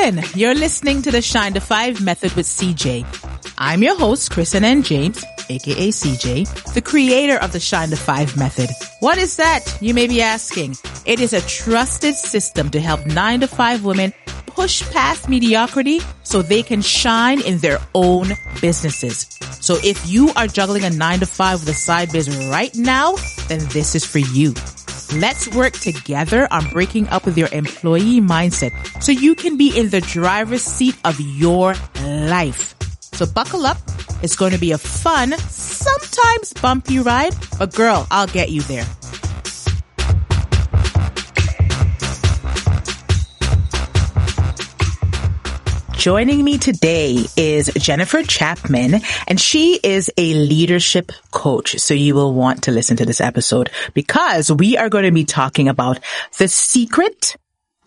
You're listening to the Shine to Five method with CJ. I'm your host, Kristen N. James, aka CJ, the creator of the Shine to Five method. What is that? You may be asking. It is a trusted system to help nine to five women push past mediocrity so they can shine in their own businesses. So if you are juggling a nine to five with a side business right now, then this is for you. Let's work together on breaking up with your employee mindset so you can be in the driver's seat of your life. So buckle up. It's going to be a fun, sometimes bumpy ride, but girl, I'll get you there. Joining me today is Jennifer Chapman, and she is a leadership coach. So you will want to listen to this episode because we are going to be talking about the secret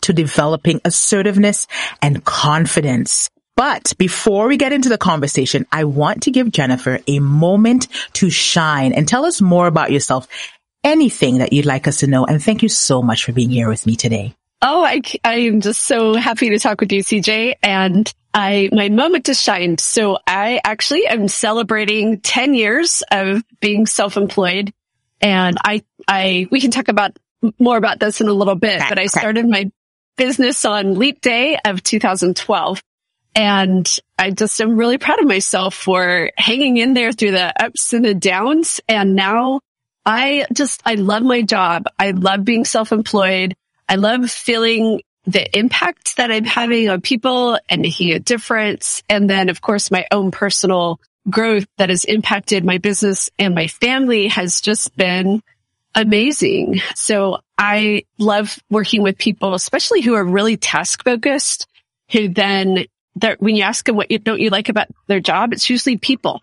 to developing assertiveness and confidence. But before we get into the conversation, I want to give Jennifer a moment to shine and tell us more about yourself, anything that you'd like us to know. And thank you so much for being here with me today. Oh, I, I am just so happy to talk with you, CJ. And I, my moment to shine. So I actually am celebrating 10 years of being self-employed. And I, I, we can talk about more about this in a little bit, but I started my business on leap day of 2012. And I just am really proud of myself for hanging in there through the ups and the downs. And now I just, I love my job. I love being self-employed. I love feeling the impact that I'm having on people and making a difference. And then of course my own personal growth that has impacted my business and my family has just been amazing. So I love working with people, especially who are really task focused, who then when you ask them what you don't you like about their job, it's usually people.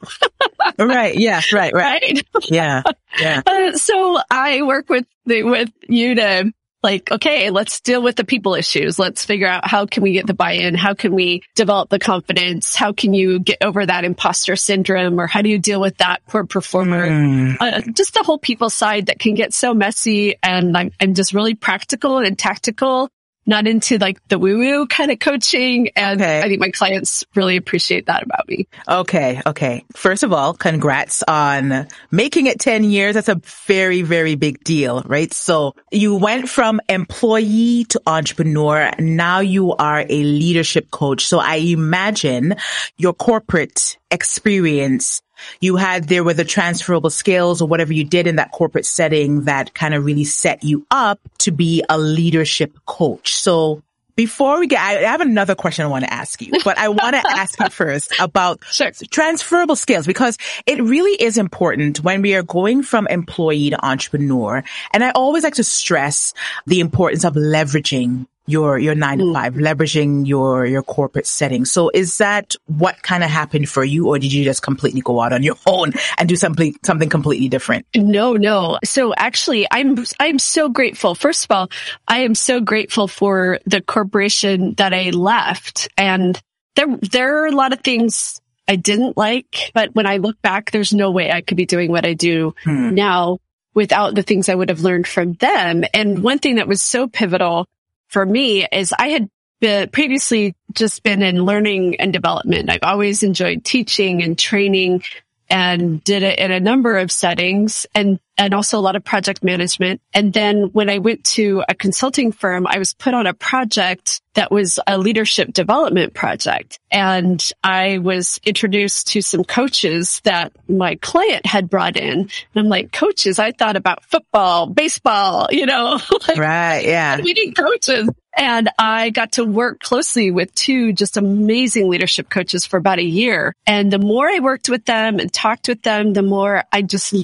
right. Yeah. Right. Right. right? Yeah. Yeah. Uh, so I work with the, with you to like, okay, let's deal with the people issues. Let's figure out how can we get the buy-in? How can we develop the confidence? How can you get over that imposter syndrome or how do you deal with that poor performer? Mm. Uh, just the whole people side that can get so messy. And I'm, I'm just really practical and tactical not into like the woo woo kind of coaching. And okay. I think my clients really appreciate that about me. Okay. Okay. First of all, congrats on making it 10 years. That's a very, very big deal, right? So you went from employee to entrepreneur. Now you are a leadership coach. So I imagine your corporate experience you had there were the transferable skills or whatever you did in that corporate setting that kind of really set you up to be a leadership coach. So before we get, I have another question I want to ask you, but I want to ask you first about sure. transferable skills because it really is important when we are going from employee to entrepreneur. And I always like to stress the importance of leveraging your your nine to mm. five, leveraging your your corporate setting. So is that what kind of happened for you, or did you just completely go out on your own and do something something completely different? No, no. So actually, I'm I'm so grateful. First of all, I am so grateful for the corporation that I left, and there there are a lot of things I didn't like, but when I look back, there's no way I could be doing what I do hmm. now without the things I would have learned from them. And one thing that was so pivotal for me is I had been previously just been in learning and development. I've always enjoyed teaching and training and did it in a number of settings and, and also a lot of project management. And then when I went to a consulting firm, I was put on a project that was a leadership development project. And I was introduced to some coaches that my client had brought in. And I'm like, coaches, I thought about football, baseball, you know, like, right. Yeah. We need coaches. And I got to work closely with two just amazing leadership coaches for about a year. And the more I worked with them and talked with them, the more I just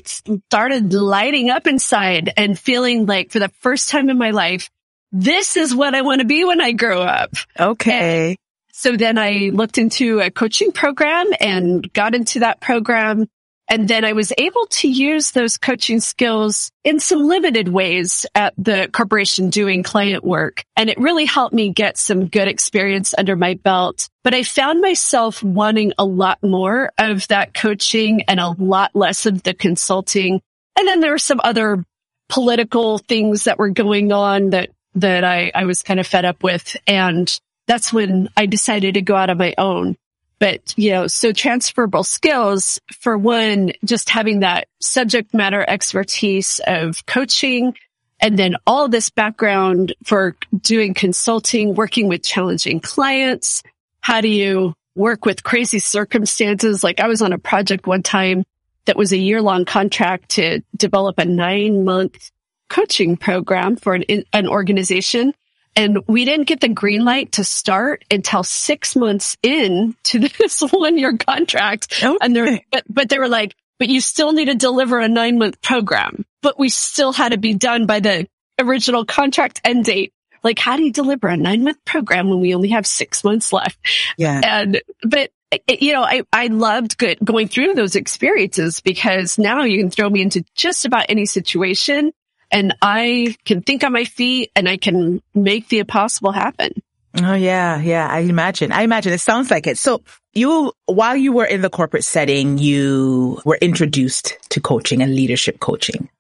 started lighting up inside and feeling like for the first time in my life, this is what I want to be when I grow up. Okay. And so then I looked into a coaching program and got into that program. And then I was able to use those coaching skills in some limited ways at the corporation doing client work. And it really helped me get some good experience under my belt. But I found myself wanting a lot more of that coaching and a lot less of the consulting. And then there were some other political things that were going on that that I, I was kind of fed up with. And that's when I decided to go out on my own. But, you know, so transferable skills for one, just having that subject matter expertise of coaching and then all this background for doing consulting, working with challenging clients. How do you work with crazy circumstances? Like I was on a project one time that was a year long contract to develop a nine month coaching program for an, an organization. And we didn't get the green light to start until six months in to this one year contract. Okay. And they're, but, but they were like, but you still need to deliver a nine month program, but we still had to be done by the original contract end date. Like, how do you deliver a nine month program when we only have six months left? Yeah. And, but you know, I, I loved good, going through those experiences because now you can throw me into just about any situation and I can think on my feet and I can make the impossible happen. Oh yeah, yeah. I imagine. I imagine it sounds like it. So you, while you were in the corporate setting, you were introduced to coaching and leadership coaching.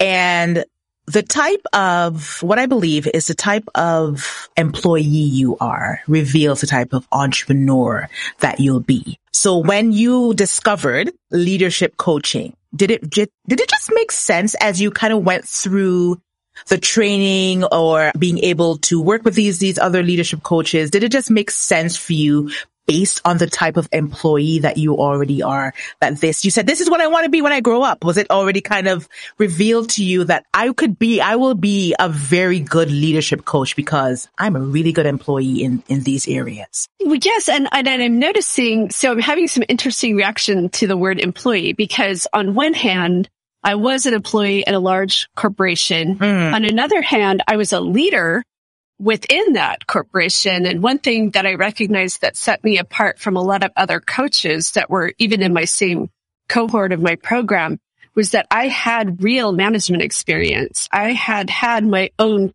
And the type of what I believe is the type of employee you are reveals the type of entrepreneur that you'll be. So when you discovered leadership coaching, did it, did it just make sense as you kind of went through the training or being able to work with these, these other leadership coaches? Did it just make sense for you based on the type of employee that you already are that this, you said, this is what I want to be when I grow up. Was it already kind of revealed to you that I could be, I will be a very good leadership coach because I'm a really good employee in, in these areas? Well, yes. And, and I'm noticing, so I'm having some interesting reaction to the word employee because on one hand, I was an employee at a large corporation. Mm. On another hand, I was a leader within that corporation. And one thing that I recognized that set me apart from a lot of other coaches that were even in my same cohort of my program was that I had real management experience. I had had my own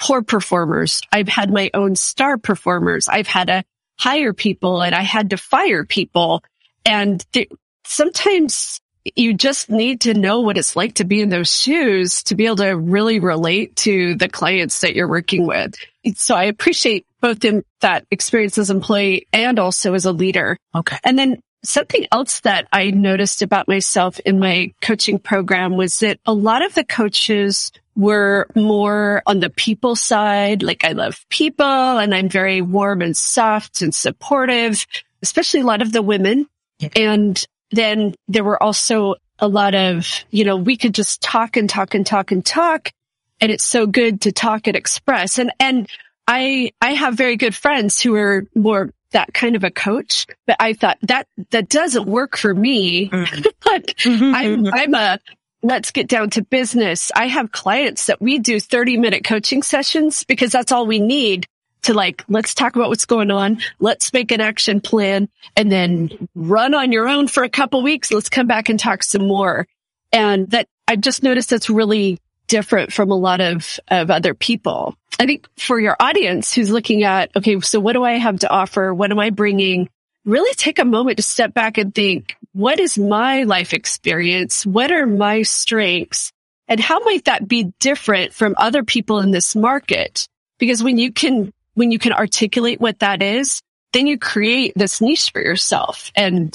poor performers. I've had my own star performers. I've had to hire people and I had to fire people. And th- sometimes you just need to know what it's like to be in those shoes to be able to really relate to the clients that you're working with. So I appreciate both in that experience as employee and also as a leader. Okay. And then something else that I noticed about myself in my coaching program was that a lot of the coaches were more on the people side. Like I love people and I'm very warm and soft and supportive, especially a lot of the women. Yeah. And then there were also a lot of, you know, we could just talk and talk and talk and talk. And it's so good to talk and express. And, and I, I have very good friends who are more that kind of a coach, but I thought that, that doesn't work for me. Mm-hmm. but mm-hmm. I'm, I'm a, let's get down to business. I have clients that we do 30 minute coaching sessions because that's all we need to like, let's talk about what's going on. Let's make an action plan and then run on your own for a couple weeks. Let's come back and talk some more. And that I've just noticed that's really different from a lot of, of other people. I think for your audience who's looking at, okay, so what do I have to offer? What am I bringing? Really take a moment to step back and think, what is my life experience? What are my strengths? And how might that be different from other people in this market? Because when you can when you can articulate what that is, then you create this niche for yourself. And,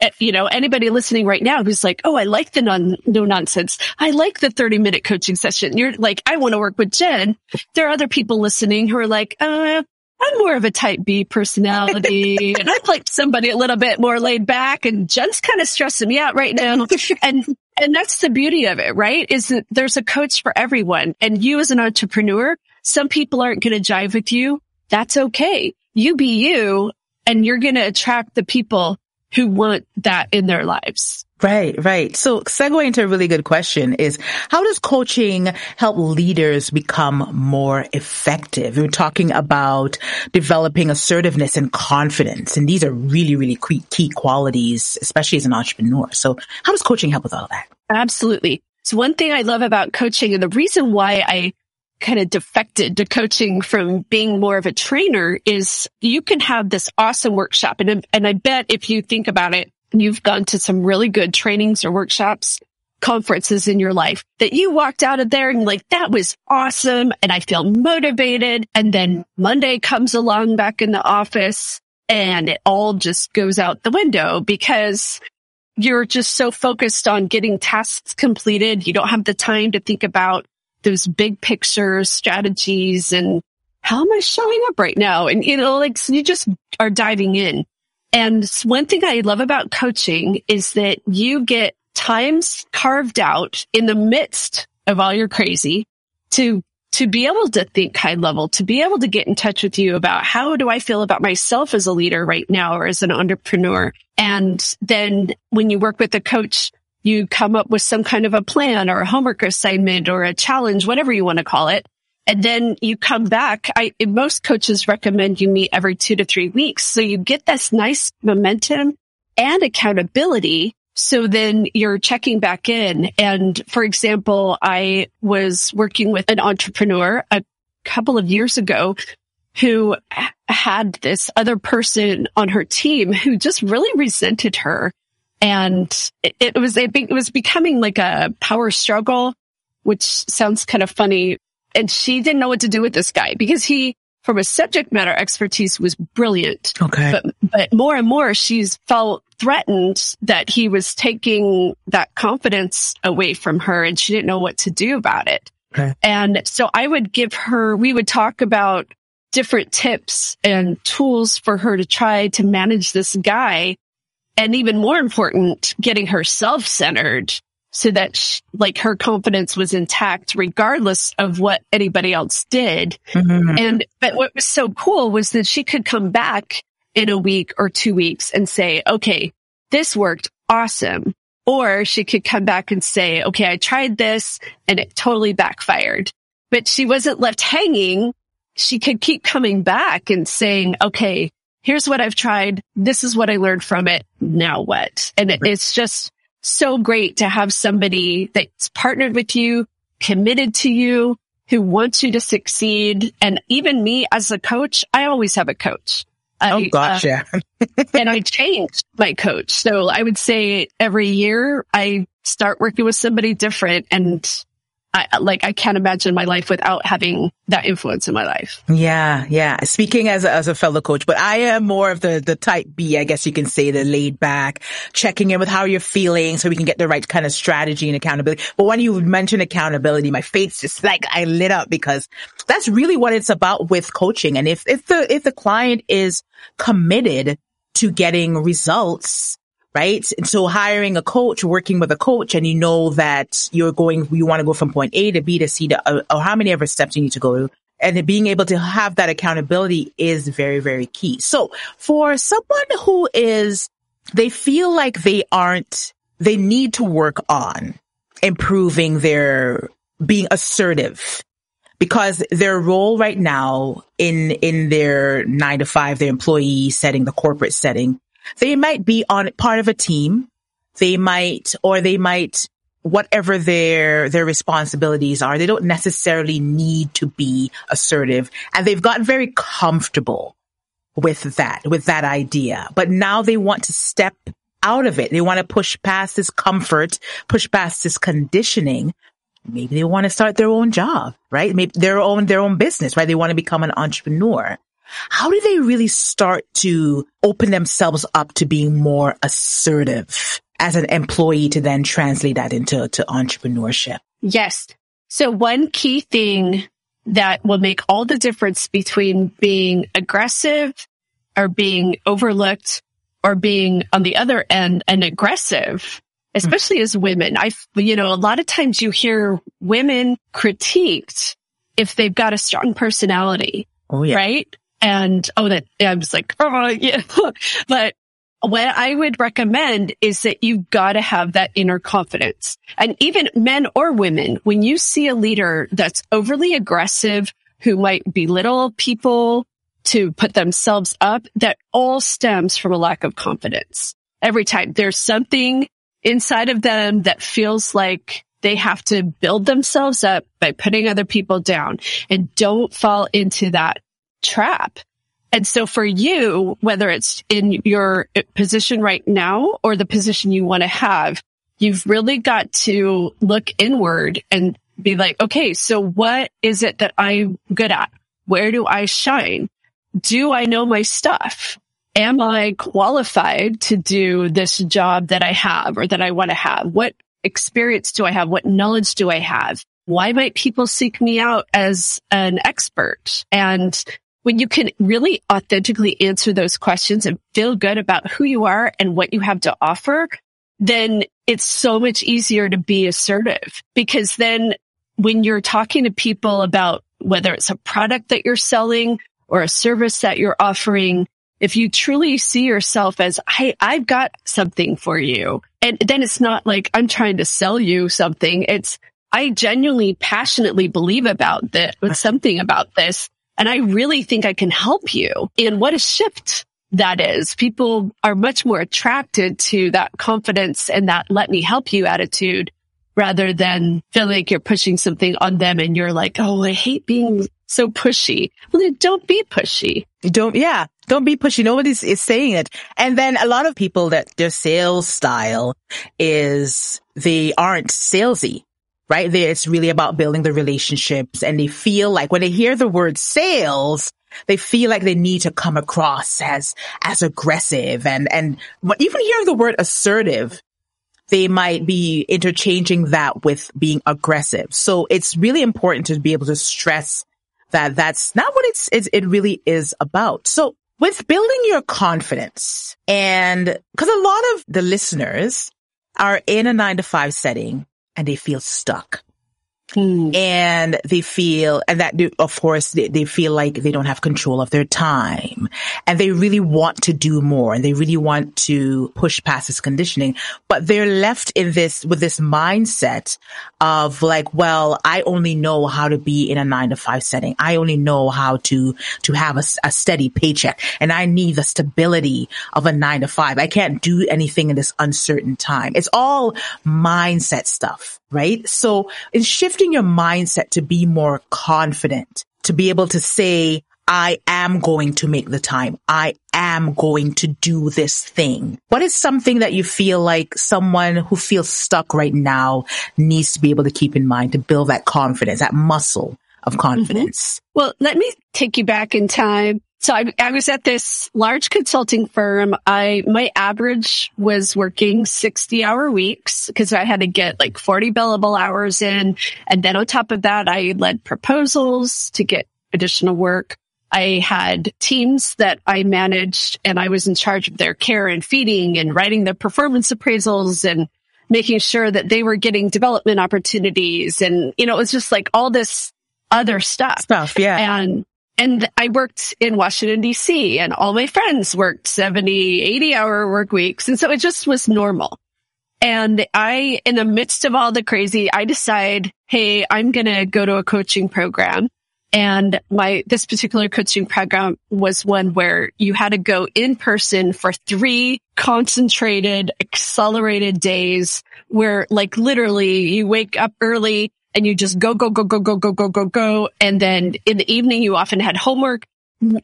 eh, you know, anybody listening right now who's like, Oh, I like the non, no nonsense. I like the 30 minute coaching session. You're like, I want to work with Jen. There are other people listening who are like, uh, I'm more of a type B personality and I'd like somebody a little bit more laid back and Jen's kind of stressing me out right now. And, and that's the beauty of it, right? Is that there's a coach for everyone. And you as an entrepreneur, some people aren't going to jive with you. That's okay. You be you and you're going to attract the people who want that in their lives. Right, right. So segueing into a really good question is how does coaching help leaders become more effective? We're talking about developing assertiveness and confidence. And these are really, really key, key qualities, especially as an entrepreneur. So how does coaching help with all of that? Absolutely. So one thing I love about coaching and the reason why I kind of defected to coaching from being more of a trainer is you can have this awesome workshop. And, and I bet if you think about it, you've gone to some really good trainings or workshops conferences in your life that you walked out of there and like, that was awesome. And I feel motivated. And then Monday comes along back in the office and it all just goes out the window because you're just so focused on getting tasks completed. You don't have the time to think about those big picture strategies and how am I showing up right now? And you know, like so you just are diving in. And one thing I love about coaching is that you get times carved out in the midst of all your crazy to to be able to think high level, to be able to get in touch with you about how do I feel about myself as a leader right now or as an entrepreneur. And then when you work with a coach, you come up with some kind of a plan or a homework assignment or a challenge, whatever you want to call it. And then you come back. I, most coaches recommend you meet every two to three weeks. So you get this nice momentum and accountability. So then you're checking back in. And for example, I was working with an entrepreneur a couple of years ago who had this other person on her team who just really resented her. And it, it was, it was becoming like a power struggle, which sounds kind of funny and she didn't know what to do with this guy because he, from a subject matter expertise was brilliant. Okay. But, but more and more she's felt threatened that he was taking that confidence away from her and she didn't know what to do about it. Okay. And so I would give her, we would talk about different tips and tools for her to try to manage this guy. And even more important, getting herself centered so that she, like her confidence was intact regardless of what anybody else did. Mm-hmm. And, but what was so cool was that she could come back in a week or two weeks and say, okay, this worked awesome. Or she could come back and say, okay, I tried this and it totally backfired, but she wasn't left hanging. She could keep coming back and saying, okay, here's what I've tried. This is what I learned from it. Now what? And it, it's just, so great to have somebody that's partnered with you, committed to you, who wants you to succeed. And even me as a coach, I always have a coach. I, oh, gotcha. uh, and I changed my coach. So I would say every year I start working with somebody different and I, like I can't imagine my life without having that influence in my life. Yeah, yeah. Speaking as a, as a fellow coach, but I am more of the the type B, I guess you can say, the laid back, checking in with how you're feeling, so we can get the right kind of strategy and accountability. But when you mention accountability, my face just like I lit up because that's really what it's about with coaching. And if if the if the client is committed to getting results right? And so hiring a coach, working with a coach, and you know that you're going, you want to go from point A to B to C to, uh, or how many ever steps you need to go. And being able to have that accountability is very, very key. So for someone who is, they feel like they aren't, they need to work on improving their being assertive because their role right now in, in their nine to five, their employee setting, the corporate setting they might be on part of a team. They might, or they might, whatever their, their responsibilities are, they don't necessarily need to be assertive and they've gotten very comfortable with that, with that idea. But now they want to step out of it. They want to push past this comfort, push past this conditioning. Maybe they want to start their own job, right? Maybe their own, their own business, right? They want to become an entrepreneur. How do they really start to open themselves up to being more assertive as an employee to then translate that into to entrepreneurship? Yes. So one key thing that will make all the difference between being aggressive or being overlooked or being on the other end and aggressive, especially mm. as women. I, you know, a lot of times you hear women critiqued if they've got a strong personality. Oh, yeah. Right? And oh, that I was like, oh, yeah. but what I would recommend is that you've got to have that inner confidence. And even men or women, when you see a leader that's overly aggressive, who might belittle people to put themselves up, that all stems from a lack of confidence. Every time there's something inside of them that feels like they have to build themselves up by putting other people down and don't fall into that trap. And so for you, whether it's in your position right now or the position you want to have, you've really got to look inward and be like, okay, so what is it that I'm good at? Where do I shine? Do I know my stuff? Am I qualified to do this job that I have or that I want to have? What experience do I have? What knowledge do I have? Why might people seek me out as an expert? And when you can really authentically answer those questions and feel good about who you are and what you have to offer, then it's so much easier to be assertive because then when you're talking to people about whether it's a product that you're selling or a service that you're offering, if you truly see yourself as, Hey, I've got something for you. And then it's not like I'm trying to sell you something. It's, I genuinely passionately believe about with something about this. And I really think I can help you. And what a shift that is. People are much more attracted to that confidence and that let me help you attitude rather than feeling like you're pushing something on them and you're like, Oh, I hate being so pushy. Well, then don't be pushy. Don't, yeah, don't be pushy. Nobody's is saying it. And then a lot of people that their sales style is they aren't salesy, right? They, it's really about building the relationships and they feel like when they hear the word sales, they feel like they need to come across as, as aggressive and, and even hearing the word assertive, they might be interchanging that with being aggressive. So it's really important to be able to stress that that's not what it's, it's it really is about. So with building your confidence and because a lot of the listeners are in a nine to five setting and they feel stuck. Hmm. And they feel, and that, of course, they, they, feel like they don't have control of their time and they really want to do more and they really want to push past this conditioning, but they're left in this, with this mindset of like, well, I only know how to be in a nine to five setting. I only know how to, to have a, a steady paycheck and I need the stability of a nine to five. I can't do anything in this uncertain time. It's all mindset stuff right? So in shifting your mindset to be more confident, to be able to say, I am going to make the time. I am going to do this thing. What is something that you feel like someone who feels stuck right now needs to be able to keep in mind to build that confidence, that muscle of mm-hmm. confidence? Mm-hmm. Well, let me take you back in time so I, I, was at this large consulting firm. I, my average was working 60 hour weeks because I had to get like 40 billable hours in. And then on top of that, I led proposals to get additional work. I had teams that I managed and I was in charge of their care and feeding and writing the performance appraisals and making sure that they were getting development opportunities. And, you know, it was just like all this other stuff. Stuff. Yeah. And and I worked in Washington DC and all my friends worked 70, 80 hour work weeks. And so it just was normal. And I, in the midst of all the crazy, I decide, Hey, I'm going to go to a coaching program. And my, this particular coaching program was one where you had to go in person for three concentrated, accelerated days where like literally you wake up early, and you just go, go, go, go, go, go, go, go, go. And then in the evening, you often had homework.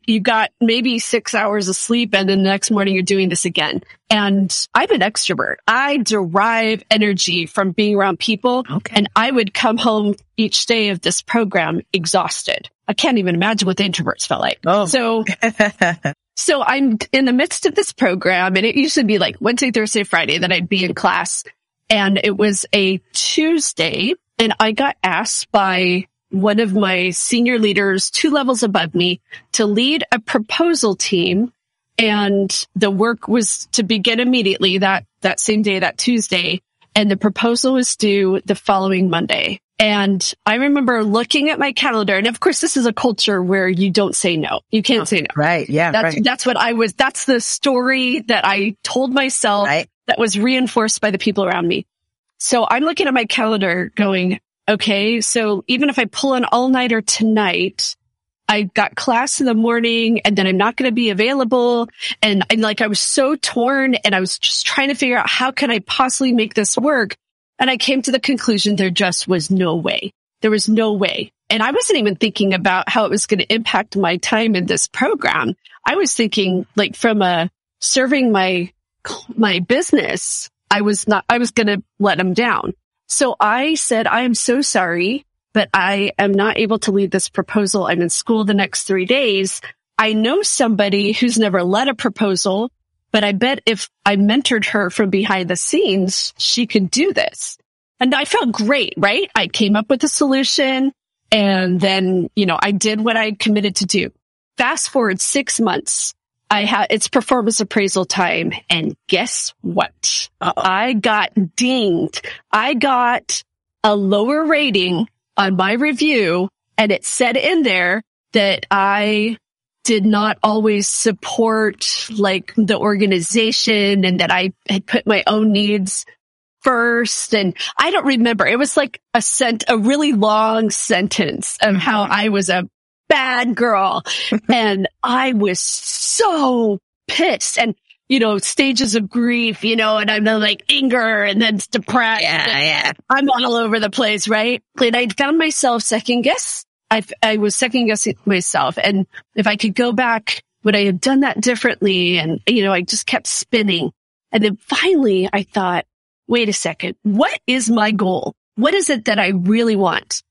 You got maybe six hours of sleep and then the next morning you're doing this again. And I'm an extrovert. I derive energy from being around people okay. and I would come home each day of this program exhausted. I can't even imagine what the introverts felt like. Oh. So, so I'm in the midst of this program and it used to be like Wednesday, Thursday, Friday that I'd be in class and it was a Tuesday and I got asked by one of my senior leaders two levels above me to lead a proposal team. And the work was to begin immediately that, that same day, that Tuesday. And the proposal was due the following Monday. And I remember looking at my calendar. And of course, this is a culture where you don't say no. You can't say no. Right. Yeah. That's, right. that's what I was, that's the story that I told myself right. that was reinforced by the people around me. So I'm looking at my calendar going, okay, so even if I pull an all nighter tonight, I got class in the morning and then I'm not going to be available. And I'm like, I was so torn and I was just trying to figure out how can I possibly make this work? And I came to the conclusion there just was no way. There was no way. And I wasn't even thinking about how it was going to impact my time in this program. I was thinking like from a serving my, my business I was not, I was going to let him down. So I said, I am so sorry, but I am not able to lead this proposal. I'm in school the next three days. I know somebody who's never led a proposal, but I bet if I mentored her from behind the scenes, she could do this. And I felt great, right? I came up with a solution and then, you know, I did what I committed to do. Fast forward six months. I had, it's performance appraisal time. And guess what? Uh-oh. I got dinged. I got a lower rating on my review and it said in there that I did not always support like the organization and that I had put my own needs first. And I don't remember. It was like a sent, a really long sentence of how mm-hmm. I was a bad girl. and I was so pissed and, you know, stages of grief, you know, and I'm like anger and then depressed. Yeah, yeah. I'm all over the place, right? And I found myself second guess. I, I was second guessing myself. And if I could go back, would I have done that differently? And, you know, I just kept spinning. And then finally I thought, wait a second. What is my goal? What is it that I really want?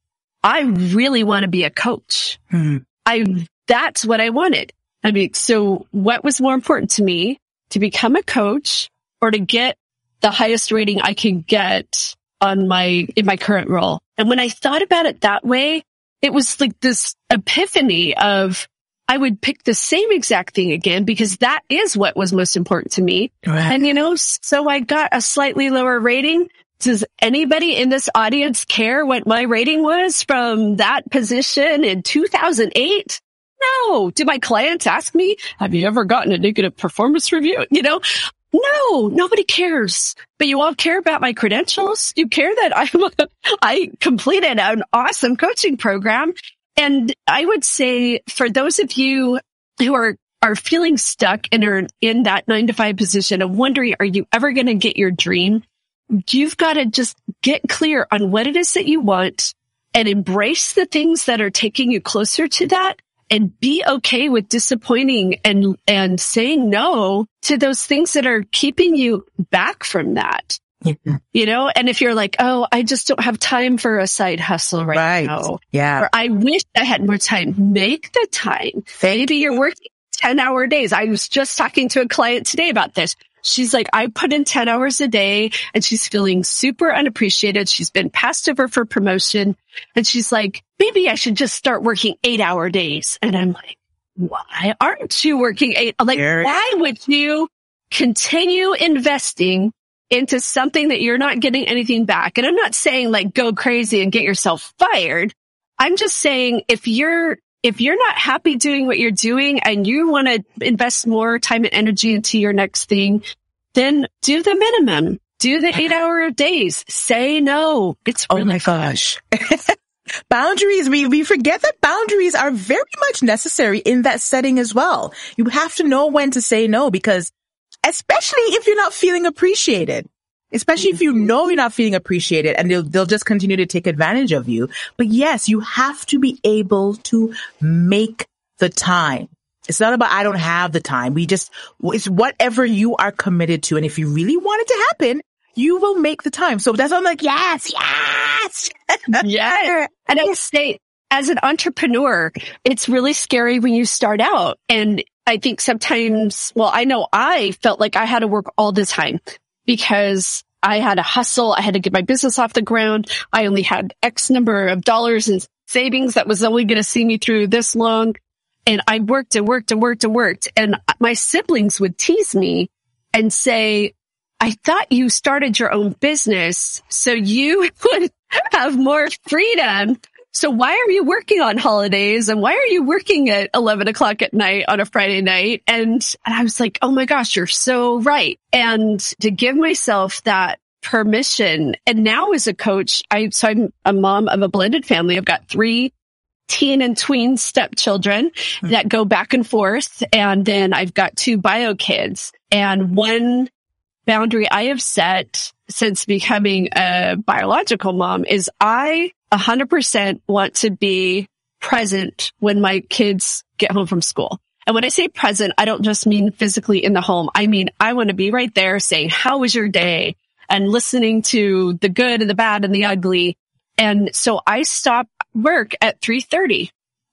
I really want to be a coach. Hmm. I, that's what I wanted. I mean, so what was more important to me to become a coach or to get the highest rating I can get on my, in my current role? And when I thought about it that way, it was like this epiphany of I would pick the same exact thing again because that is what was most important to me. Right. And you know, so I got a slightly lower rating, does anybody in this audience care what my rating was from that position in 2008? No. Do my clients ask me, have you ever gotten a negative performance review? You know, no, nobody cares. But you all care about my credentials. You care that I'm, I completed an awesome coaching program. And I would say for those of you who are are feeling stuck and are in that nine to five position of wondering, are you ever going to get your dream? You've got to just get clear on what it is that you want and embrace the things that are taking you closer to that and be okay with disappointing and, and saying no to those things that are keeping you back from that. Yeah. You know, and if you're like, oh, I just don't have time for a side hustle right, right. now. Yeah. Or I wish I had more time. Make the time. Maybe you're working 10 hour days. I was just talking to a client today about this. She's like, I put in 10 hours a day and she's feeling super unappreciated. She's been passed over for promotion and she's like, maybe I should just start working eight hour days. And I'm like, why aren't you working eight? Like, why would you continue investing into something that you're not getting anything back? And I'm not saying like go crazy and get yourself fired. I'm just saying if you're if you're not happy doing what you're doing and you want to invest more time and energy into your next thing, then do the minimum. Do the eight hour days. Say no. It's oh really oh my gosh. boundaries, we, we forget that boundaries are very much necessary in that setting as well. You have to know when to say no because especially if you're not feeling appreciated especially if you mm-hmm. know you're not feeling appreciated and they'll, they'll just continue to take advantage of you. But yes, you have to be able to make the time. It's not about I don't have the time. We just, it's whatever you are committed to. And if you really want it to happen, you will make the time. So that's why I'm like, yes, yes. yes. And I say, as an entrepreneur, it's really scary when you start out. And I think sometimes, well, I know I felt like I had to work all the time because I had to hustle. I had to get my business off the ground. I only had X number of dollars in savings that was only going to see me through this long. And I worked and worked and worked and worked. And my siblings would tease me and say, I thought you started your own business so you would have more freedom so why are you working on holidays and why are you working at 11 o'clock at night on a Friday night? And, and I was like, Oh my gosh, you're so right. And to give myself that permission. And now as a coach, I, so I'm a mom of a blended family. I've got three teen and tween stepchildren mm-hmm. that go back and forth. And then I've got two bio kids and one boundary I have set since becoming a biological mom is I 100% want to be present when my kids get home from school. And when I say present, I don't just mean physically in the home. I mean, I want to be right there saying, how was your day? and listening to the good and the bad and the ugly. And so I stop work at 330,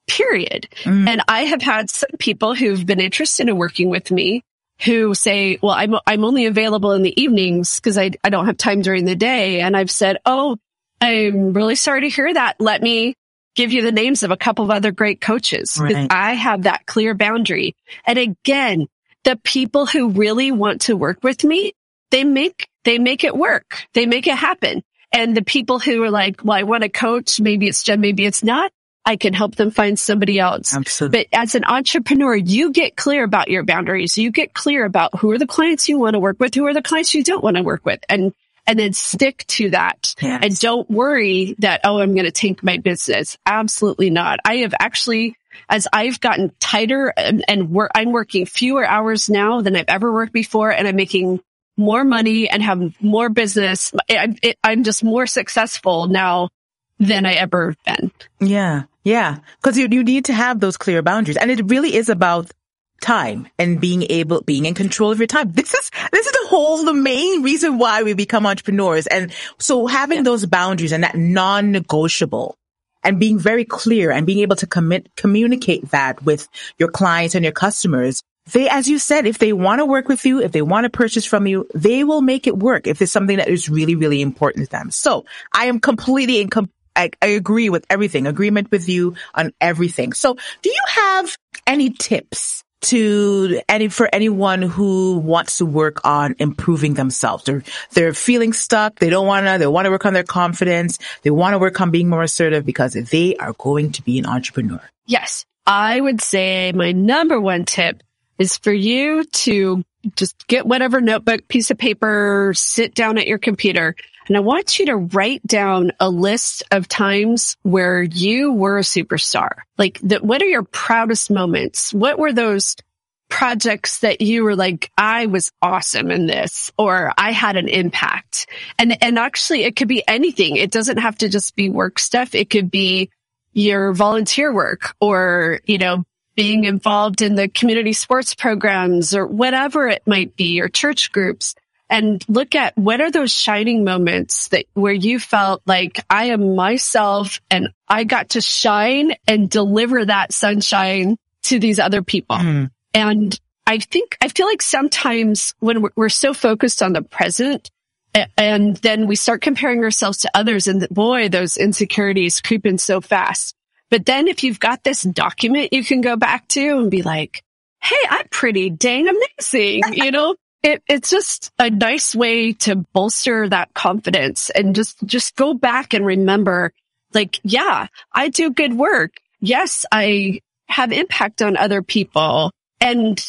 period. Mm. And I have had some people who've been interested in working with me who say, well, I'm, I'm only available in the evenings because I, I don't have time during the day. And I've said, Oh, I'm really sorry to hear that. Let me give you the names of a couple of other great coaches right. I have that clear boundary. And again, the people who really want to work with me, they make, they make it work. They make it happen. And the people who are like, well, I want a coach. Maybe it's Jen. Maybe it's not. I can help them find somebody else. Absolutely. But as an entrepreneur, you get clear about your boundaries. You get clear about who are the clients you want to work with, who are the clients you don't want to work with. And and then stick to that yes. and don't worry that, oh, I'm going to tank my business. Absolutely not. I have actually, as I've gotten tighter and, and wor- I'm working fewer hours now than I've ever worked before and I'm making more money and have more business. I, it, I'm just more successful now than I ever been. Yeah. Yeah. Cause you, you need to have those clear boundaries and it really is about time and being able, being in control of your time. This is, this is the whole, the main reason why we become entrepreneurs. And so having yeah. those boundaries and that non-negotiable and being very clear and being able to commit, communicate that with your clients and your customers. They, as you said, if they want to work with you, if they want to purchase from you, they will make it work if it's something that is really, really important to them. So I am completely in, com- I, I, agree with everything, agreement with you on everything. So do you have any tips to any, for anyone who wants to work on improving themselves. They're, they're feeling stuck. They don't want to, they want to work on their confidence. They want to work on being more assertive because they are going to be an entrepreneur. Yes. I would say my number one tip is for you to just get whatever notebook, piece of paper, sit down at your computer and I want you to write down a list of times where you were a superstar. Like the, what are your proudest moments? What were those projects that you were like, I was awesome in this or I had an impact. And, and actually it could be anything. It doesn't have to just be work stuff. It could be your volunteer work or, you know, being involved in the community sports programs or whatever it might be, your church groups and look at what are those shining moments that where you felt like I am myself and I got to shine and deliver that sunshine to these other people. Mm. And I think, I feel like sometimes when we're, we're so focused on the present and then we start comparing ourselves to others and boy, those insecurities creep in so fast. But then if you've got this document you can go back to and be like, Hey, I'm pretty dang amazing, you know? It, it's just a nice way to bolster that confidence and just, just go back and remember, like, yeah, I do good work. Yes, I have impact on other people and,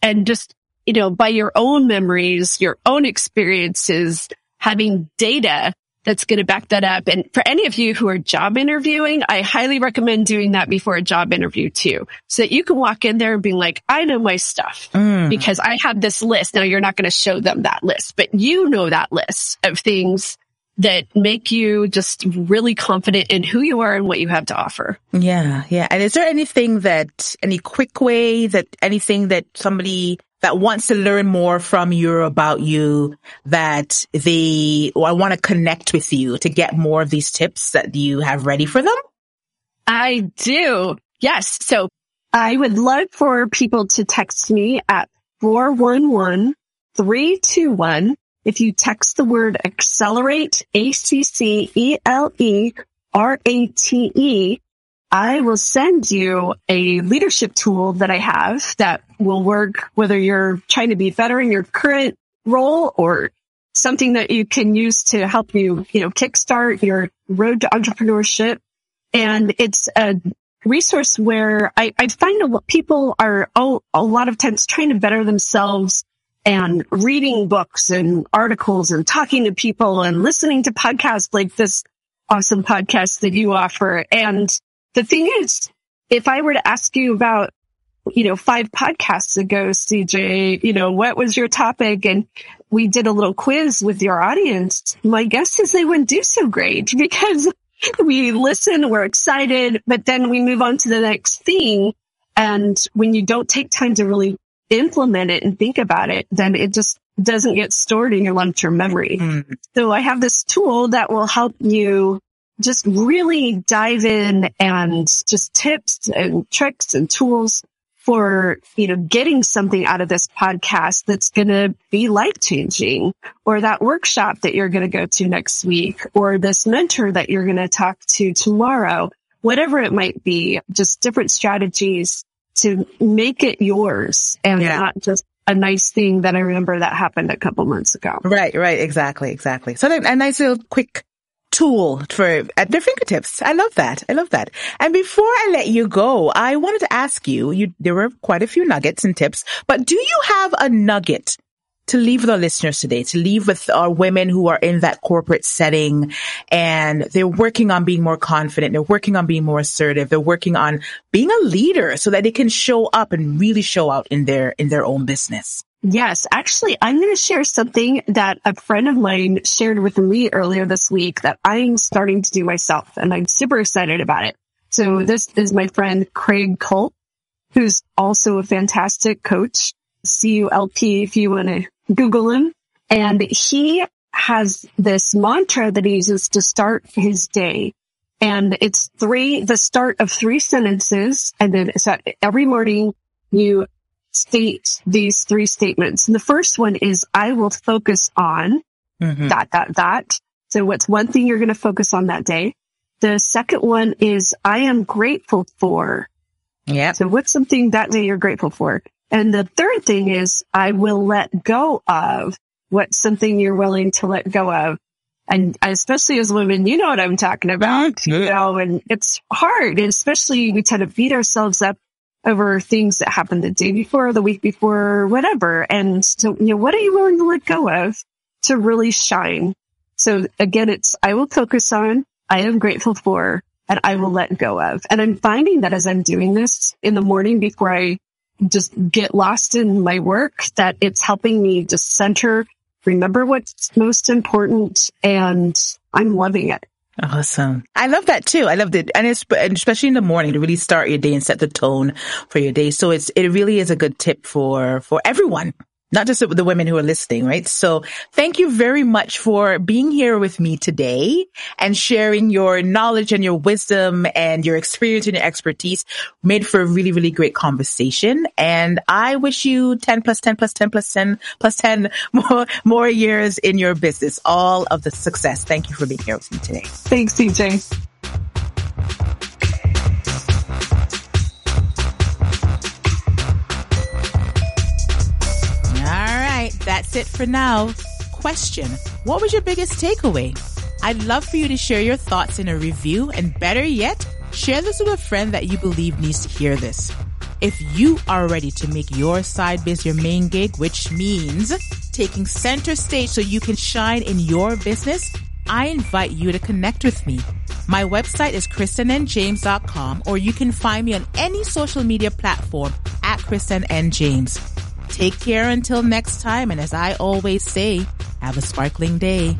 and just, you know, by your own memories, your own experiences, having data that's going to back that up. And for any of you who are job interviewing, I highly recommend doing that before a job interview too. So that you can walk in there and be like, I know my stuff mm. because I have this list. Now you're not going to show them that list, but you know that list of things that make you just really confident in who you are and what you have to offer. Yeah. Yeah. And is there anything that, any quick way that anything that somebody that wants to learn more from you about you that they or want to connect with you to get more of these tips that you have ready for them? I do. Yes. So I would love for people to text me at 411 321. If you text the word accelerate, A-C-C-E-L-E-R-A-T-E, I will send you a leadership tool that I have that will work whether you're trying to be better in your current role or something that you can use to help you, you know, kickstart your road to entrepreneurship. And it's a resource where I, I find a lot, people are oh, a lot of times trying to better themselves and reading books and articles and talking to people and listening to podcasts like this awesome podcast that you offer. And the thing is, if I were to ask you about, you know, five podcasts ago, CJ, you know, what was your topic? And we did a little quiz with your audience. My guess is they wouldn't do so great because we listen, we're excited, but then we move on to the next thing. And when you don't take time to really implement it and think about it, then it just, doesn't get stored in your long-term memory. Mm. So I have this tool that will help you just really dive in and just tips and tricks and tools for, you know, getting something out of this podcast that's going to be life changing or that workshop that you're going to go to next week or this mentor that you're going to talk to tomorrow, whatever it might be, just different strategies to make it yours and Yeah. not just a nice thing that I remember that happened a couple months ago. Right, right, exactly, exactly. So then a nice little quick tool for at their fingertips. I love that. I love that. And before I let you go, I wanted to ask you, you there were quite a few nuggets and tips, but do you have a nugget to leave with our listeners today, to leave with our women who are in that corporate setting and they're working on being more confident. They're working on being more assertive. They're working on being a leader so that they can show up and really show out in their, in their own business. Yes, actually, I'm going to share something that a friend of mine shared with me earlier this week that I'm starting to do myself, and I'm super excited about it. So this is my friend Craig Culp, who's also a fantastic coach, C-U-L-P if you want to Google him. And he has this mantra that he uses to start his day. And it's three, the start of three sentences. And then at every morning you state these three statements. And the first one is, I will focus on Mhm. dot, dot, dot. So what's one thing you're going to focus on that day? The second one is, I am grateful for. Yeah. So what's something that day you're grateful for? And the third thing is, I will let go of what's something you're willing to let go of. And especially as women, you know what I'm talking about, you know, and it's hard, and especially we tend to beat ourselves up over things that happened the day before, the week before, whatever. And so, you know, what are you willing to let go of to really shine? So again, it's, I will focus on, I am grateful for, and I will let go of. And I'm finding that as I'm doing this in the morning before I just get lost in my work, that it's helping me just center, remember what's most important, and I'm loving it. Awesome. I love that too. I love it. And it's, and especially in the morning to really start your day and set the tone for your day. So it's, it really is a good tip for, for everyone. Not just the- women who are listening, right? So thank you very much for being here with me today and sharing your knowledge and your wisdom and your experience and your expertise made for a really, really great conversation. And I wish you 10 plus 10 plus 10 plus 10 plus 10 more, more years in your business. All of the success. Thank you for being here with me today. Thanks, CJ. It for now. Question What was your biggest takeaway? I'd love for you to share your thoughts in a review, and better yet, share this with a friend that you believe needs to hear this. If you are ready to make your side biz your main gig, which means taking center stage so you can shine in your business, I invite you to connect with me. My website is kristenandjames.com or you can find me on any social media platform at Kristen and James. Take care until next time. And as I always say, have a sparkling day.